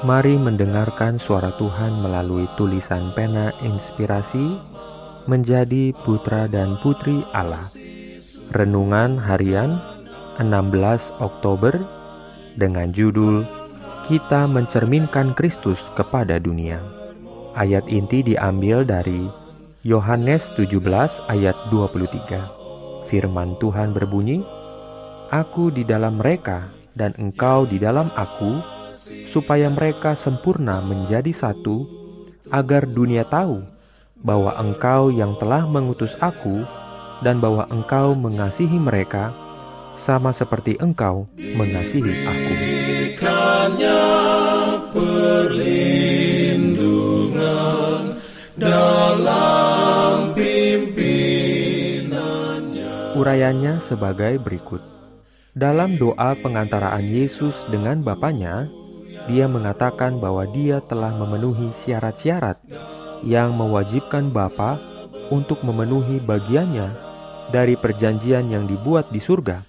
Mari mendengarkan suara Tuhan melalui tulisan pena inspirasi menjadi putra dan putri Allah. Renungan harian 16 Oktober dengan judul Kita mencerminkan Kristus kepada dunia. Ayat inti diambil dari Yohanes 17 ayat 23. Firman Tuhan berbunyi, Aku di dalam mereka dan engkau di dalam aku, supaya mereka sempurna menjadi satu, agar dunia tahu bahwa Engkau yang telah mengutus Aku dan bahwa Engkau mengasihi mereka sama seperti Engkau mengasihi Aku. Urayanya sebagai berikut. Dalam doa pengantaraan Yesus dengan Bapaknya, dia mengatakan bahwa dia telah memenuhi syarat-syarat yang mewajibkan Bapa untuk memenuhi bagiannya dari perjanjian yang dibuat di surga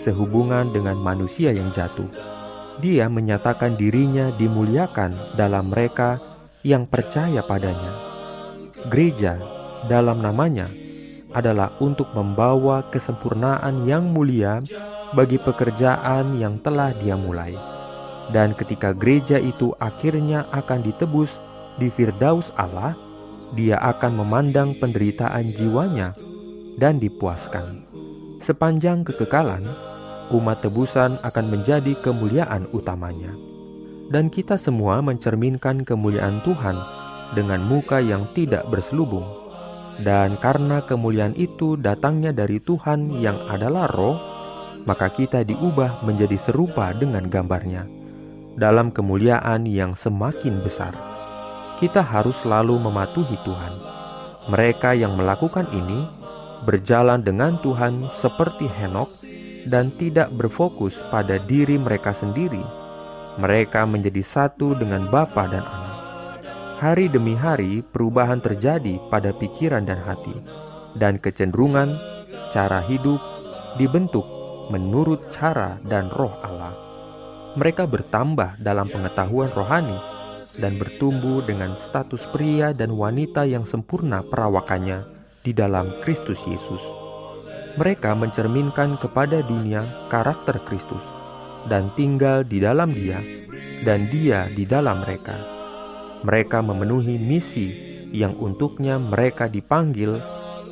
sehubungan dengan manusia yang jatuh. Dia menyatakan dirinya dimuliakan dalam mereka yang percaya padanya. Gereja dalam namanya adalah untuk membawa kesempurnaan yang mulia bagi pekerjaan yang telah dia mulai. Dan ketika gereja itu akhirnya akan ditebus di Firdaus Allah, dia akan memandang penderitaan jiwanya dan dipuaskan. Sepanjang kekekalan, umat tebusan akan menjadi kemuliaan utamanya. Dan kita semua mencerminkan kemuliaan Tuhan dengan muka yang tidak berselubung. Dan karena kemuliaan itu datangnya dari Tuhan yang adalah roh, maka kita diubah menjadi serupa dengan gambarnya dalam kemuliaan yang semakin besar kita harus selalu mematuhi Tuhan. Mereka yang melakukan ini berjalan dengan Tuhan seperti Henok dan tidak berfokus pada diri mereka sendiri. Mereka menjadi satu dengan Bapa dan Anak. Hari demi hari perubahan terjadi pada pikiran dan hati, dan kecenderungan cara hidup dibentuk menurut cara dan roh Allah. Mereka bertambah dalam pengetahuan rohani dan bertumbuh dengan status pria dan wanita yang sempurna perawakannya di dalam Kristus Yesus. Mereka mencerminkan kepada dunia karakter Kristus dan tinggal di dalam Dia, dan Dia di dalam mereka. Mereka memenuhi misi yang untuknya mereka dipanggil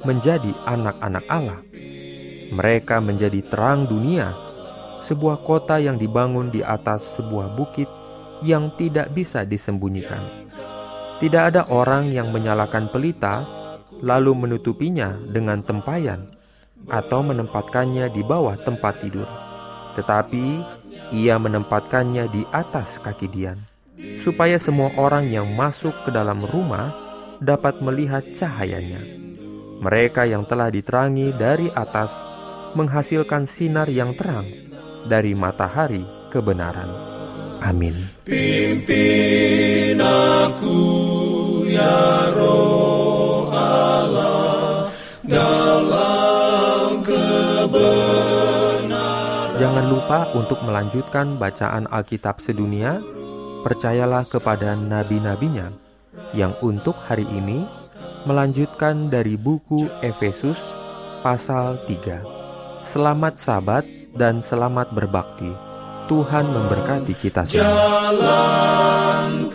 menjadi anak-anak Allah. Mereka menjadi terang dunia, sebuah kota yang dibangun di atas sebuah bukit yang tidak bisa disembunyikan. Tidak ada orang yang menyalakan pelita lalu menutupinya dengan tempayan atau menempatkannya di bawah tempat tidur, tetapi ia menempatkannya di atas kaki Dian, supaya semua orang yang masuk ke dalam rumah dapat melihat cahayanya. Mereka yang telah diterangi dari atas menghasilkan sinar yang terang dari matahari kebenaran. Amin. Pimpin aku ya roh Allah dalam kebenaran. Jangan lupa untuk melanjutkan bacaan Alkitab sedunia. Percayalah kepada nabi-nabinya yang untuk hari ini melanjutkan dari buku Efesus pasal 3. Selamat sabat dan selamat berbakti. Tuhan memberkati kita semua. Jalan.